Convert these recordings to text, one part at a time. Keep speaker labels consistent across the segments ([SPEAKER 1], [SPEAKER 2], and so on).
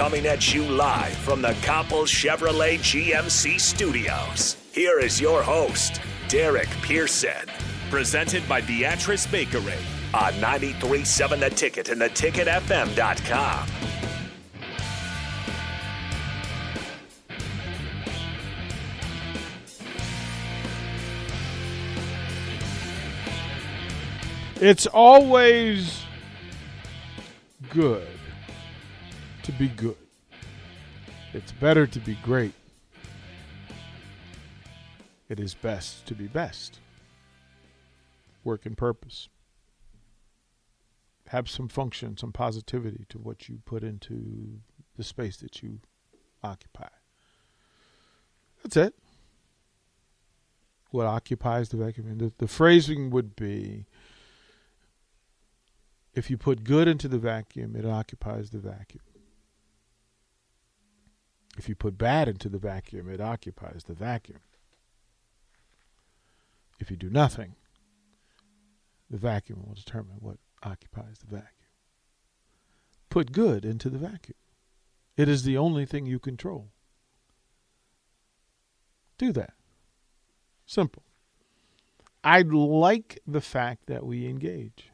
[SPEAKER 1] Coming at you live from the Copple Chevrolet GMC studios. Here is your host, Derek Pearson.
[SPEAKER 2] Presented by Beatrice Bakery.
[SPEAKER 1] On 93.7 The Ticket and theticketfm.com.
[SPEAKER 3] It's always good to be good. It's better to be great. It is best to be best. Work in purpose. Have some function, some positivity to what you put into the space that you occupy. That's it. What occupies the vacuum? The, the phrasing would be if you put good into the vacuum, it occupies the vacuum. If you put bad into the vacuum, it occupies the vacuum. If you do nothing, the vacuum will determine what occupies the vacuum. Put good into the vacuum. It is the only thing you control. Do that. Simple. I like the fact that we engage.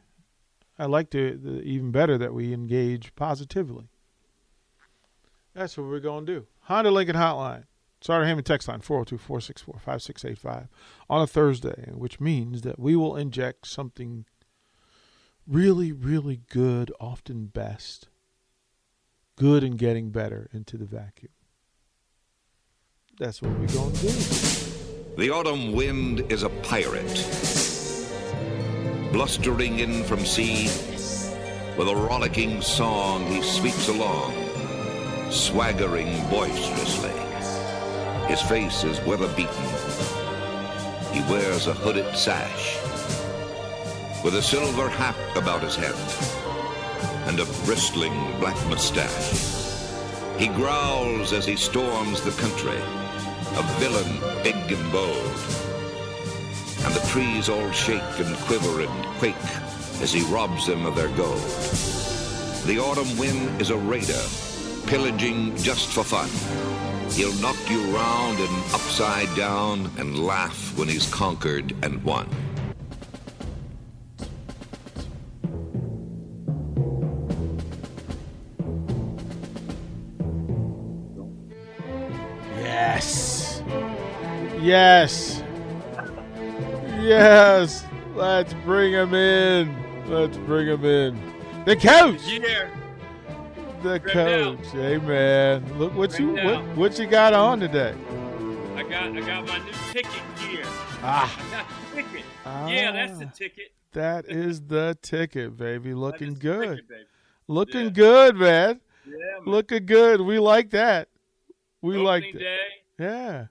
[SPEAKER 3] I like to the, even better that we engage positively. That's what we're going to do. Honda Lincoln Hotline. Sutter Hammond text line 402 464 5685 on a Thursday, which means that we will inject something really, really good, often best, good and getting better into the vacuum. That's what we're going to do.
[SPEAKER 4] The autumn wind is a pirate, blustering in from sea. With a rollicking song, he sweeps along, swaggering boisterously. His face is weather beaten. He wears a hooded sash with a silver hat about his head and a bristling black mustache. He growls as he storms the country, a villain big and bold. And the trees all shake and quiver and quake as he robs them of their gold. The autumn wind is a raider, pillaging just for fun. He'll knock you round and upside down and laugh when he's conquered and won.
[SPEAKER 3] Yes. Yes. Yes. Let's bring him in. Let's bring him in. The coach.
[SPEAKER 5] Yeah.
[SPEAKER 3] The
[SPEAKER 5] Right
[SPEAKER 3] coach. Hey man. Look what
[SPEAKER 5] Right
[SPEAKER 3] you what, what you got on today.
[SPEAKER 5] I got I got my new ticket gear.
[SPEAKER 3] Ah.
[SPEAKER 5] I got the ticket. Yeah, that's the
[SPEAKER 3] Ah.
[SPEAKER 5] ticket.
[SPEAKER 3] That is the ticket, baby. Looking good.
[SPEAKER 5] ticket, baby.
[SPEAKER 3] Looking
[SPEAKER 5] Yeah.
[SPEAKER 3] good, man.
[SPEAKER 5] Yeah, man.
[SPEAKER 3] Looking good. We like that. We like that.
[SPEAKER 5] day.
[SPEAKER 3] Yeah.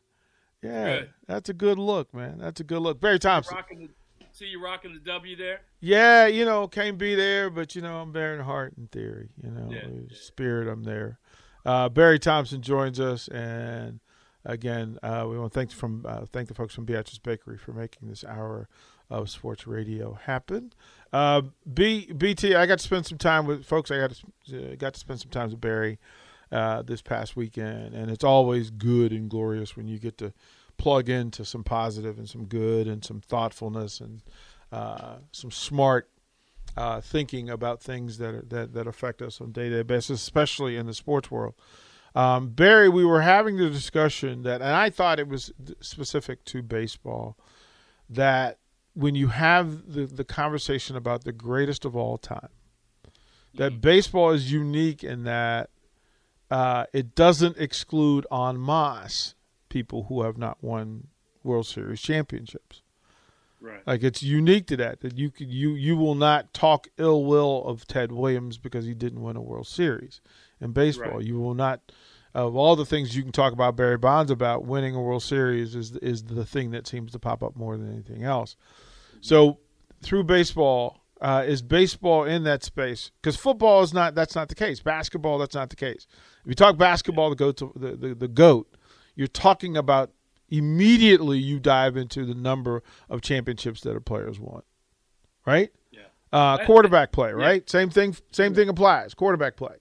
[SPEAKER 3] Yeah.
[SPEAKER 5] Good.
[SPEAKER 3] That's a good look, man. That's a good look. Barry Thompson.
[SPEAKER 5] Rocking the, see you rocking the W there.
[SPEAKER 3] Yeah, you know, can't be there, but you know, I'm there in heart and theory. You know,
[SPEAKER 5] Yeah,
[SPEAKER 3] spirit, I'm there. Uh, Barry Thompson joins us, and again, uh, we want to thank from uh, thank the folks from Beatrice Bakery for making this hour of sports radio happen. Uh, B, BT, I got to spend some time with folks. I got to uh, got to spend some time with Barry uh, this past weekend, and it's always good and glorious when you get to plug into some positive and some good and some thoughtfulness and uh, some smart uh, thinking about things that, are, that that affect us on day to day basis, especially in the sports world. Um, Barry, we were having the discussion that, and I thought it was specific to baseball, that when you have the, the conversation about the greatest of all time, that mm-hmm. baseball is unique in that uh, it doesn't exclude en masse people who have not won World Series championships.
[SPEAKER 5] Right.
[SPEAKER 3] Like it's unique to that that you could you you will not talk ill will of Ted Williams because he didn't win a World Series in baseball. Right. You will not of all the things you can talk about Barry Bonds about winning a World Series is is the thing that seems to pop up more than anything else. So through baseball, uh, is baseball in that space? Because football is not. That's not the case. Basketball, that's not the case. If you talk basketball, the goat, the, the, the goat, you're talking about immediately you dive into the number of championships that a player's won, right?
[SPEAKER 5] Yeah.
[SPEAKER 3] Uh, quarterback play, right? Yeah. Same thing. Same thing applies. Quarterback play.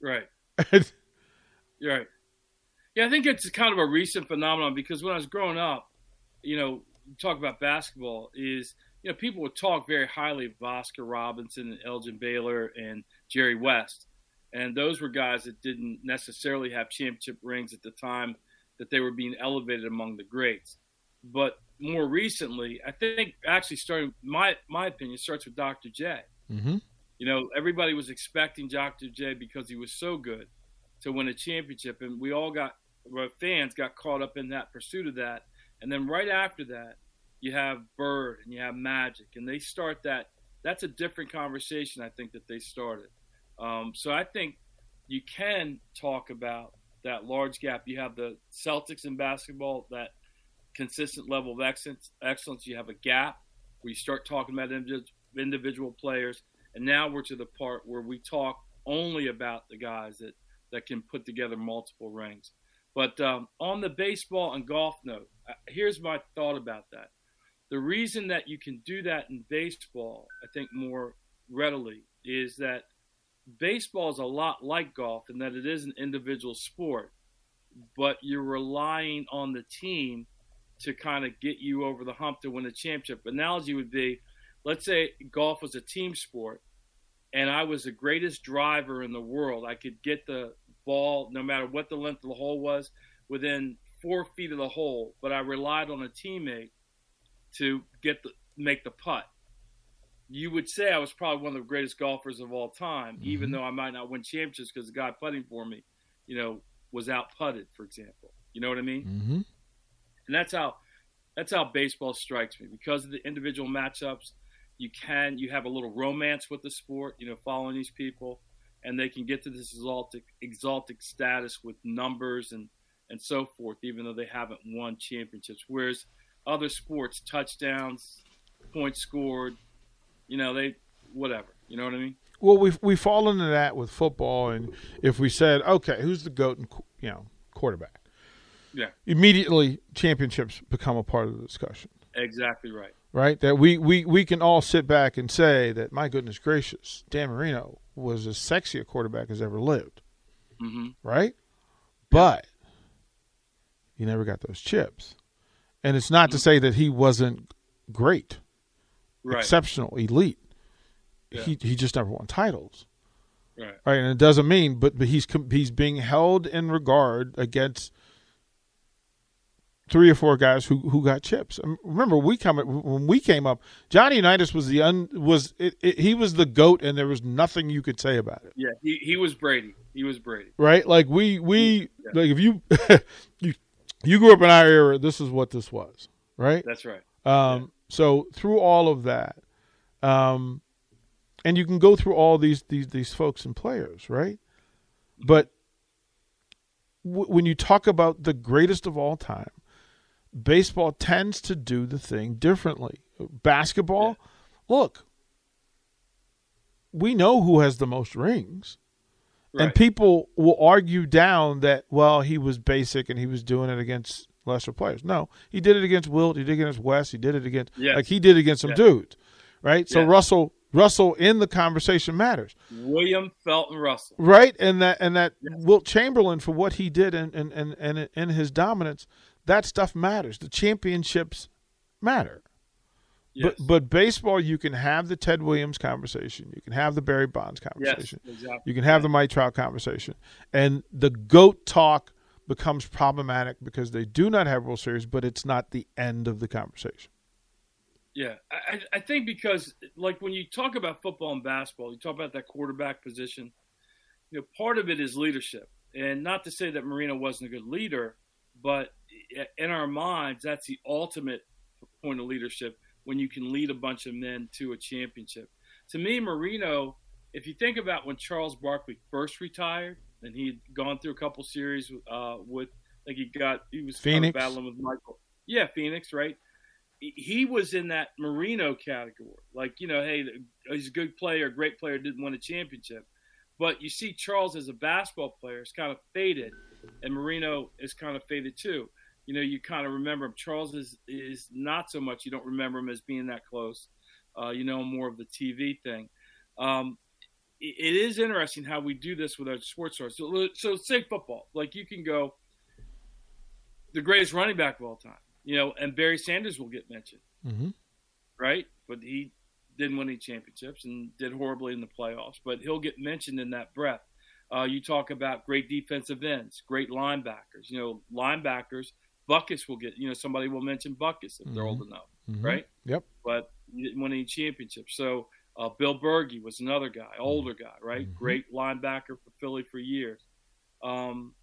[SPEAKER 5] Right. Right. Yeah, I think it's kind of a recent phenomenon because when I was growing up, you know, talk about basketball is you know people would talk very highly of Oscar Robertson and Elgin Baylor and Jerry West, and those were guys that didn't necessarily have championship rings at the time that they were being elevated among the greats. But more recently, I think actually starting my my opinion starts with Dr. J.
[SPEAKER 3] Mm-hmm.
[SPEAKER 5] You know, everybody was expecting Dr. J because he was so good to win a championship, and we all got fans got caught up in that pursuit of that. And then right after that, you have Bird and you have Magic, and they start that. That's a different conversation, I think, that they started. Um, so I think you can talk about that large gap. You have the Celtics in basketball, that consistent level of excellence. Excellence. You have a gap where you start talking about individual players, and now we're to the part where we talk only about the guys that that can put together multiple rings. But um, on the baseball and golf note, here's my thought about that. The reason that you can do that in baseball, I think more readily, is that baseball is a lot like golf in that it is an individual sport, but you're relying on the team to kind of get you over the hump to win a championship. Analogy would be let's say golf was a team sport and I was the greatest driver in the world. I could get the ball, no matter what the length of the hole was, within four feet of the hole, but I relied on a teammate to get the make the putt you would say I was probably one of the greatest golfers of all time, mm-hmm. even though I might not win championships because the guy putting for me, you know, was out putted, for example. You know what I mean?
[SPEAKER 3] Mm-hmm.
[SPEAKER 5] And that's how that's how baseball strikes me because of the individual matchups. You can you have a little romance with the sport, you know, following these people, and they can get to this exalted exalted status with numbers and and so forth, even though they haven't won championships. Whereas other sports, touchdowns, points scored, you know, they whatever. You know what I mean?
[SPEAKER 3] Well, we we fall into that with football, and if we said, okay, who's the goat and you know quarterback?
[SPEAKER 5] Yeah.
[SPEAKER 3] Immediately, championships become a part of the discussion.
[SPEAKER 5] Exactly right.
[SPEAKER 3] Right. That we we we can all sit back and say that my goodness gracious, Dan Marino was as sexy a quarterback as ever lived.
[SPEAKER 5] Mm-hmm.
[SPEAKER 3] Right. But he never got those chips, and it's not mm-hmm. to say that he wasn't great
[SPEAKER 5] right.
[SPEAKER 3] exceptional, elite.
[SPEAKER 5] Yeah.
[SPEAKER 3] He he just never won titles.
[SPEAKER 5] Right.
[SPEAKER 3] Right, and it doesn't mean, but but he's he's being held in regard against three or four guys who who got chips. Remember, we come when we came up, Johnny Unitas was the un, was it, it, he was the goat, and there was nothing you could say about it.
[SPEAKER 5] Yeah, he, he was Brady. He was Brady.
[SPEAKER 3] Right, like we we yeah. like if you you you grew up in our era, this is what this was. Right.
[SPEAKER 5] That's right.
[SPEAKER 3] Um, so through all of that, um, and you can go through all these these these folks and players, right? But w- when you talk about the greatest of all time, baseball tends to do the thing differently. Basketball, yeah. look, we know who has the most rings. Right. And people will argue down that well he was basic and he was doing it against lesser players. No, he did it against Wilt. He did it against West. He did it against
[SPEAKER 5] yes.
[SPEAKER 3] like he did against some yes. dudes, right? So yes. Russell Russell in the conversation matters.
[SPEAKER 5] William Felton Russell,
[SPEAKER 3] right? And that and that Wilt Chamberlain for what he did and and and and in his dominance, that stuff matters. The championships matter, But but baseball, you can have the Ted Williams conversation. You can have the Barry Bonds conversation.
[SPEAKER 5] Yes, exactly.
[SPEAKER 3] You can have the Mike Trout conversation, and the goat talk becomes problematic because they do not have World Series, but it's not the end of the conversation.
[SPEAKER 5] Yeah, I, I think because like when you talk about football and basketball, you talk about that quarterback position. You know, part of it is leadership, and not to say that Marino wasn't a good leader, but in our minds, that's the ultimate point of leadership when you can lead a bunch of men to a championship. To me, Marino, if you think about when Charles Barkley first retired, and he'd gone through a couple series uh, with, like he got, he was
[SPEAKER 3] Phoenix.
[SPEAKER 5] Kind of battling with Michael. Yeah, Phoenix, right? He was in that Marino category. Like, you know, hey, he's a good player, great player, didn't win a championship. But you see Charles as a basketball player is kind of faded, and Marino is kind of faded too you know, you kind of remember him. Charles is is not so much. You don't remember him as being that close. Uh, you know, more of the TV thing. Um, it, is interesting how we do this with our sports stars. So, so say football. Like you can go the greatest running back of all time. You know, and Barry Sanders will get mentioned,
[SPEAKER 3] mm-hmm.
[SPEAKER 5] right? But he didn't win any championships and did horribly in the playoffs. But he'll get mentioned in that breath. Uh, you talk about great defensive ends, great linebackers. You know, linebackers Butkus will get, you know, somebody will mention Butkus if mm-hmm. they're old enough,
[SPEAKER 3] mm-hmm.
[SPEAKER 5] right?
[SPEAKER 3] Yep.
[SPEAKER 5] But he didn't win any championships. So uh, Bill Bergey was another guy, mm-hmm. older guy, right?
[SPEAKER 3] Mm-hmm.
[SPEAKER 5] Great linebacker for Philly for years. Um,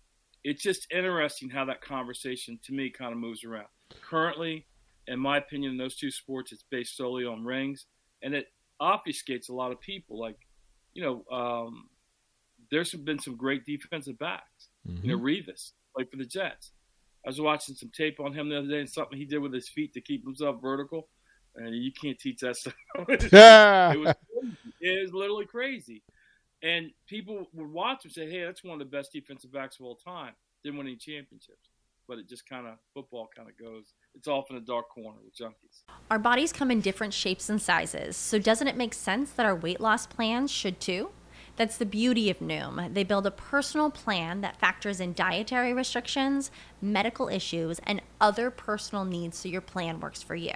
[SPEAKER 5] it's just interesting how that conversation, to me, kind of moves around. Currently, in my opinion, in those two sports, it's based solely on rings, and it obfuscates a lot of people. Like, you know, um, there's been some great defensive backs. You know,
[SPEAKER 3] Mm-hmm.
[SPEAKER 5] Revis, like for the Jets. I was watching some tape on him the other day and something he did with his feet to keep himself vertical. And you can't teach that stuff.
[SPEAKER 3] Yeah.
[SPEAKER 5] it, was it was literally crazy. And people would watch and say, hey, that's one of the best defensive backs of all time. Didn't win any championships. But it just kind of, football kind of goes, it's off in a dark corner with junkies.
[SPEAKER 6] Our bodies come in different shapes and sizes, so doesn't it make sense that our weight loss plans should too? That's the beauty of Noom. They build a personal plan that factors in dietary restrictions, medical issues, and other personal needs so your plan works for you.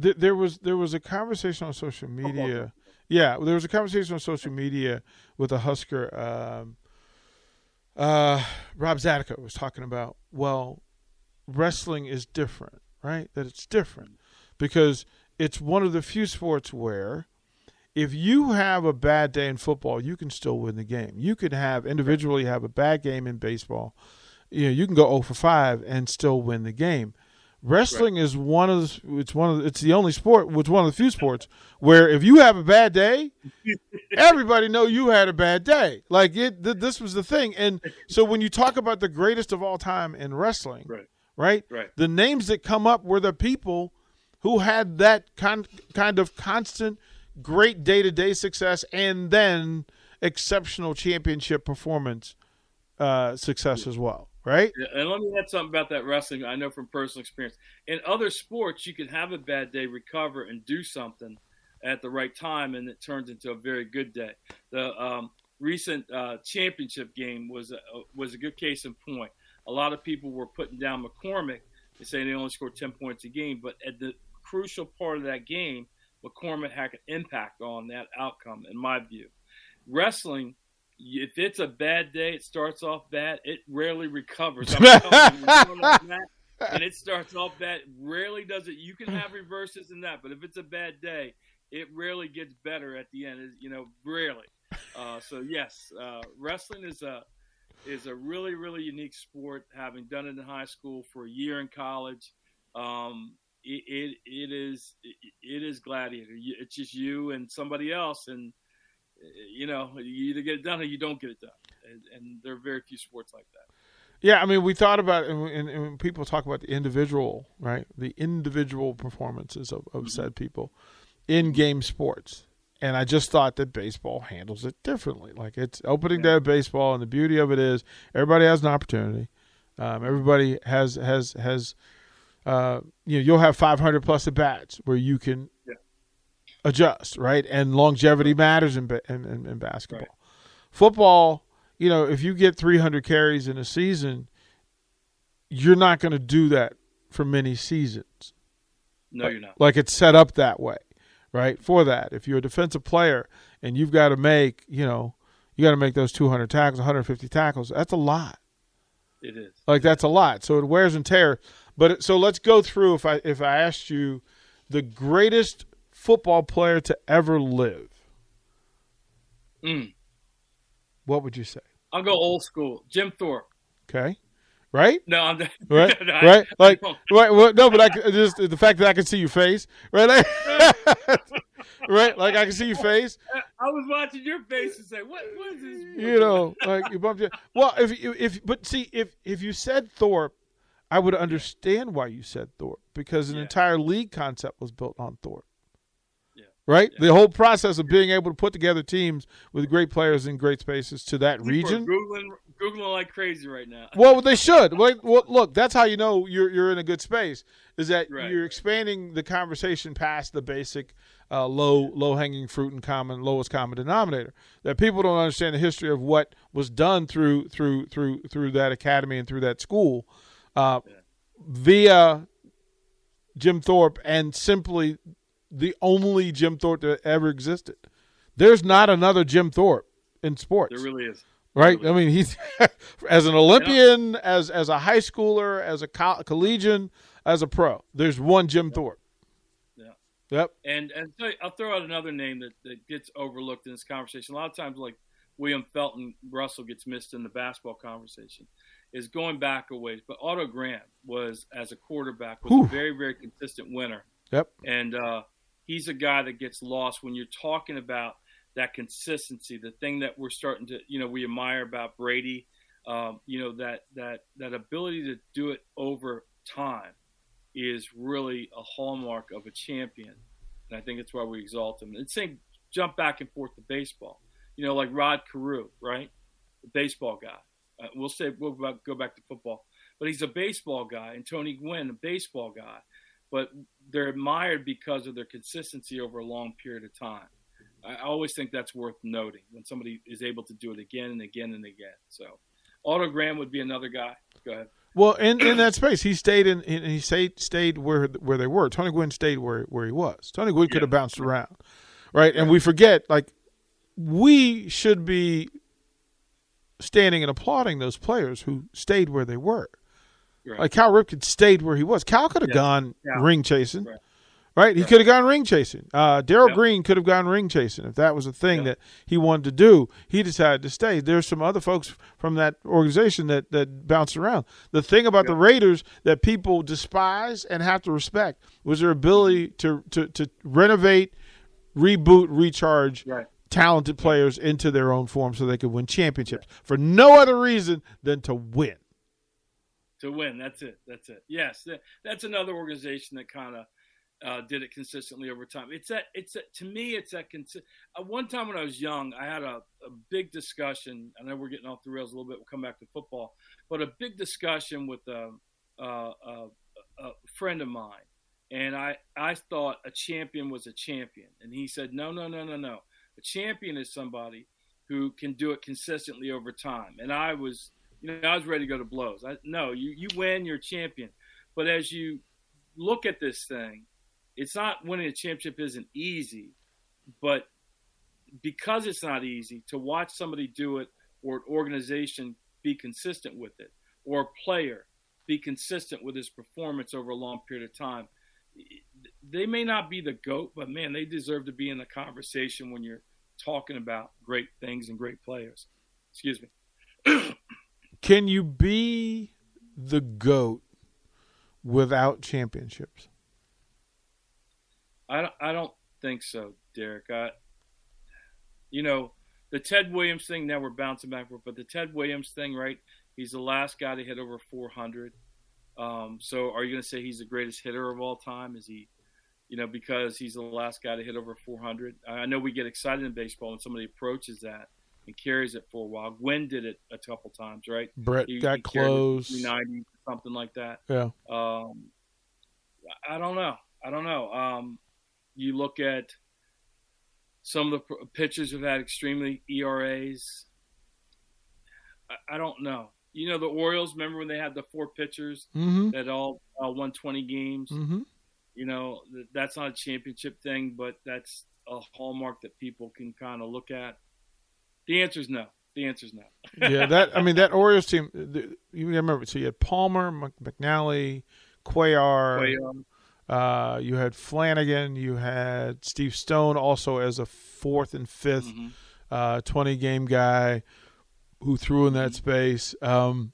[SPEAKER 3] There, there was there was a conversation on social media. Yeah, there was a conversation on social media with a Husker. Um, uh, Rob Zadica was talking about. Well, wrestling is different, right? That it's different because it's one of the few sports where if you have a bad day in football, you can still win the game. You could have individually have a bad game in baseball. You know, you can go 0 for 5 and still win the game. Wrestling is one of the, it's one of the, it's the only sport, it's one of the few sports where if you have a bad day, everybody know you had a bad day. Like it, th- this was the thing. And so when you talk about the greatest of all time in wrestling,
[SPEAKER 5] Right.
[SPEAKER 3] right?
[SPEAKER 5] Right.
[SPEAKER 3] The names that come up were the people who had that kind kind of constant great day-to-day success and then exceptional championship performance uh, success as well, right?
[SPEAKER 5] And let me add something about that wrestling. I know from personal experience. In other sports, you can have a bad day, recover, and do something at the right time, and it turns into a very good day. The um, recent uh, championship game was a, was a good case in point. A lot of people were putting down McCormick and saying they only scored ten points a game, but at the crucial part of that game, McCormick had an impact on that outcome, in my view. Wrestling, if it's a bad day, it starts off bad. It rarely recovers. and it starts off bad. Rarely does it. You can have reverses in that, but if it's a bad day, it rarely gets better at the end. You know, rarely. Uh, so yes, uh, wrestling is a is a really really unique sport. Having done it in high school for a year in college, um, it, it, it is it, it is gladiator. It's just you and somebody else, and you know you either get it done or you don't get it done. And, and there are very few sports like that.
[SPEAKER 3] Yeah, I mean, we thought about and, and, and people talk about the individual, right? The individual performances of, of mm-hmm. said people in game sports. And I just thought that baseball handles it differently. Like it's opening day of baseball, and the beauty of it is everybody has an opportunity. Um, everybody has has has uh, you know you'll have 500 plus at bats where you can yeah. Adjust, right? And longevity matters in in, in, in basketball. Right. Football, you know, if you get 300 carries in a season, you're not going to do that for many seasons.
[SPEAKER 5] No, you're not.
[SPEAKER 3] Like it's set up that way right? For that, if you're a defensive player and you've got to make, you know, you got to make those 200 tackles, 150 tackles. That's a lot.
[SPEAKER 5] It is.
[SPEAKER 3] Like that's a lot. So it wears and tears. But so let's go through. If I if I asked you, the greatest football player to ever live,
[SPEAKER 5] mm.
[SPEAKER 3] what would you say?
[SPEAKER 5] I'll go old school. Jim Thorpe.
[SPEAKER 3] Okay right?
[SPEAKER 5] No, I'm
[SPEAKER 3] right, no, right. I, like, right, well, no, but I just the fact that I can see your face, right? Like, right, like I can see your face.
[SPEAKER 5] I was watching your face and say, "What? What is this?"
[SPEAKER 3] You know, like you bumped. Your, well, if if but see if if you said Thorpe, I would understand why you said Thorpe because an yeah. entire league concept was built on Thorpe. Right, yeah. the whole process of being able to put together teams with great players in great spaces to that
[SPEAKER 5] People
[SPEAKER 3] region.
[SPEAKER 5] Googling googling like crazy right now.
[SPEAKER 3] well, they should. Well, look, that's how you know you're you're in a good space. Is that right. you're expanding the conversation past the basic uh, low low hanging fruit and common lowest common denominator. That people don't understand the history of what was done through through through through that academy and through that school, uh, yeah. via Jim Thorpe and simply the only Jim Thorpe that ever existed. There's not another Jim Thorpe in sports.
[SPEAKER 5] There really is
[SPEAKER 3] right? I mean, he's as an Olympian, yeah. as as a high schooler, as a co- collegian, as a pro. There's one Jim yeah. Thorpe.
[SPEAKER 5] Yeah.
[SPEAKER 3] Yep.
[SPEAKER 5] And and I'll throw out another name that, that gets overlooked in this conversation. A lot of times, like William Felton Russell gets missed in the basketball conversation. Is going back a ways, but Otto Graham was as a quarterback was Whew. a very very consistent winner.
[SPEAKER 3] Yep.
[SPEAKER 5] And uh, he's a guy that gets lost when you're talking about that consistency, the thing that we're starting to, you know, we admire about Brady, um, you know, that that that ability to do it over time is really a hallmark of a champion, and I think that's why we exalt him. And same jump back and forth to baseball, you know, like Rod Carew, right, the baseball guy. Uh, we'll say we'll go back to football, but he's a baseball guy, and Tony Gwynn, a baseball guy, but they're admired because of their consistency over a long period of time. I always think that's worth noting when somebody is able to do it again and again and again. So, Otto Graham would be another guy. Go ahead.
[SPEAKER 3] Well, in, in that space, he stayed in, in he stayed stayed where where they were. Tony Gwynn stayed where where he was. Tony Gwynn could have bounced around, right? And we forget like we should be standing and applauding those players who stayed where they were. Right. Like Cal Ripken stayed where he was. Cal could have yeah. gone yeah. ring chasing. Right. Right, he right. could have gone ring chasing. Uh, Darrell yep. Green could have gone ring chasing if that was a thing yep. that he wanted to do. He decided to stay. There's some other folks from that organization that that bounced around. The thing about yep. the Raiders that people despise and have to respect was their ability to to, to renovate, reboot, recharge talented players into their own form so they could win championships for no other reason than to win.
[SPEAKER 5] To win, that's it. That's it. Yes, that's another organization that kind of uh, did it consistently over time. It's that it's that, to me it's that consi- uh, one time when I was young, I had a, a big discussion. I know we're getting off the rails a little bit. We'll come back to football, but a big discussion with a, a, a, a friend of mine, and I I thought a champion was a champion, and he said no no no no no. A champion is somebody who can do it consistently over time, and I was you know I was ready to go to blows. I, no, you you win, you're champion, but as you look at this thing it's not winning a championship isn't easy, but because it's not easy to watch somebody do it or an organization be consistent with it or a player be consistent with his performance over a long period of time. They may not be the GOAT, but man, they deserve to be in the conversation when you're talking about great things and great players. Excuse me.
[SPEAKER 3] Can you be the GOAT without championships?
[SPEAKER 5] I don't, I don't think so, Derek. I, you know, the Ted Williams thing, now we're bouncing back, but the Ted Williams thing, right? He's the last guy to hit over 400. Um, so are you going to say he's the greatest hitter of all time? Is he, you know, because he's the last guy to hit over 400? I know we get excited in baseball when somebody approaches that and carries it for a while. Gwynn did it a couple times, right?
[SPEAKER 3] Brett
[SPEAKER 5] he,
[SPEAKER 3] got
[SPEAKER 5] he
[SPEAKER 3] close.
[SPEAKER 5] 390, something like that.
[SPEAKER 3] Yeah.
[SPEAKER 5] Um, I don't know. I don't know. Um, you look at some of the pitchers who've had extremely ERAs. I, I, don't know. You know the Orioles. Remember when they had the four pitchers
[SPEAKER 3] mm-hmm.
[SPEAKER 5] that all uh, won twenty games?
[SPEAKER 3] Mm-hmm.
[SPEAKER 5] You know that's not a championship thing, but that's a hallmark that people can kind of look at. The answer is no. The answer is no.
[SPEAKER 3] yeah, that I mean that Orioles team. The, you remember? So you had Palmer, McNally, Cuellar.
[SPEAKER 5] Cuellar.
[SPEAKER 3] Uh, you had Flanagan. You had Steve Stone also as a fourth and 5th
[SPEAKER 5] mm-hmm.
[SPEAKER 3] uh, 20 game guy who threw in that
[SPEAKER 5] mm-hmm.
[SPEAKER 3] space. Um,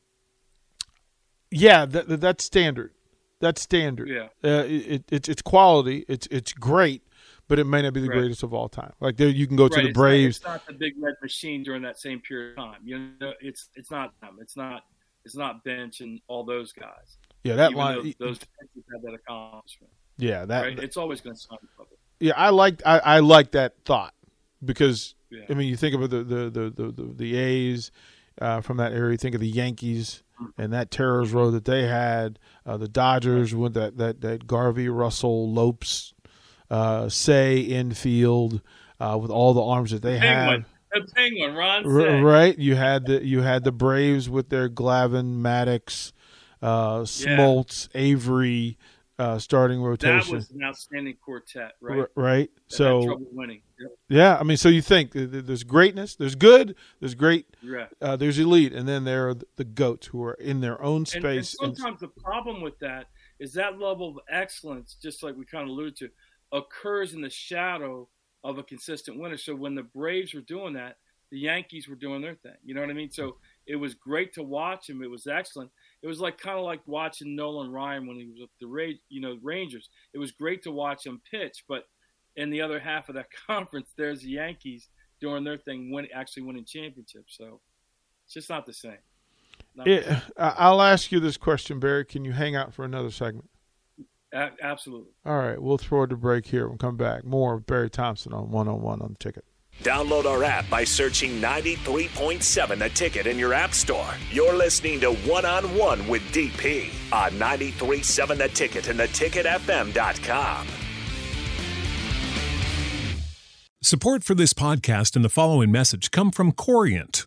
[SPEAKER 3] yeah, that, that, that's standard. That's standard.
[SPEAKER 5] Yeah.
[SPEAKER 3] Uh, it, it, it's quality. It's it's great, but it may not be the
[SPEAKER 5] right.
[SPEAKER 3] greatest of all time. Like there, you can go
[SPEAKER 5] right.
[SPEAKER 3] to the
[SPEAKER 5] it's
[SPEAKER 3] Braves.
[SPEAKER 5] Not, it's not the big red machine during that same period of time. You know, it's it's not them. It's not it's not Bench and all those guys.
[SPEAKER 3] Yeah, that
[SPEAKER 5] Even
[SPEAKER 3] line.
[SPEAKER 5] Those, had that accomplishment.
[SPEAKER 3] Yeah, that.
[SPEAKER 5] Right? It's always going to sound public.
[SPEAKER 3] Yeah, I like I, I like that thought because
[SPEAKER 5] Yeah.
[SPEAKER 3] I mean you think about the the the the, the, the A's uh, from that area. You think of the Yankees and that terror's row that they had. Uh, the Dodgers with that that that Garvey, Russell, Lopes, uh, Cey infield uh, with all the arms that they
[SPEAKER 5] Penguin.
[SPEAKER 3] have.
[SPEAKER 5] The penguin, Ron.
[SPEAKER 3] R- right, you had the you had the Braves with their Glavine, Maddux, uh, Smoltz, Avery, uh, starting rotation.
[SPEAKER 5] That was an outstanding quartet, right?
[SPEAKER 3] R- right.
[SPEAKER 5] That had
[SPEAKER 3] So
[SPEAKER 5] trouble winning. Yep.
[SPEAKER 3] yeah, I mean, so you think th- th- there's greatness, there's good, there's great,
[SPEAKER 5] Yeah.
[SPEAKER 3] uh, there's elite, and then there are the goats who are in their own
[SPEAKER 5] And, and
[SPEAKER 3] space. and-
[SPEAKER 5] sometimes the problem with that is that level of excellence, just like we kind of alluded to, occurs in the shadow of a consistent winner. So when the Braves were doing that, the Yankees were doing their thing. You know what I mean? So it was great to watch him. It was excellent. It was like kind of like watching Nolan Ryan when he was with the Ra- you know Rangers. It was great to watch him pitch, but in the other half of that conference, there's the Yankees doing their thing, win, actually winning championships. So it's just not the same. Not the
[SPEAKER 3] it, I- I'll ask you this question, Barry. Can you hang out for another segment?
[SPEAKER 5] A- absolutely.
[SPEAKER 3] All right, we'll throw it to break here. We'll come back. More of Barry Thompson on one on one on the ticket.
[SPEAKER 1] Download our app by searching 93.7 The Ticket in your app store. You're listening to One on One with DP on 93.7 The Ticket and theticketfm.com.
[SPEAKER 7] Support for this podcast and the following message come from Corient.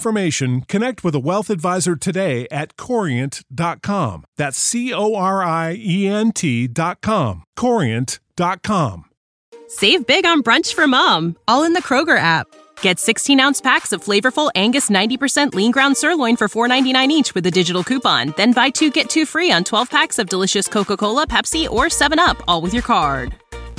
[SPEAKER 7] information, connect with a wealth advisor today at corient.com. That's C O R I E N T.com. Corient.com.
[SPEAKER 8] Save big on brunch for mom, all in the Kroger app. Get 16 ounce packs of flavorful Angus 90% lean ground sirloin for $4.99 each with a digital coupon. Then buy two get two free on 12 packs of delicious Coca Cola, Pepsi, or 7UP, all with your card.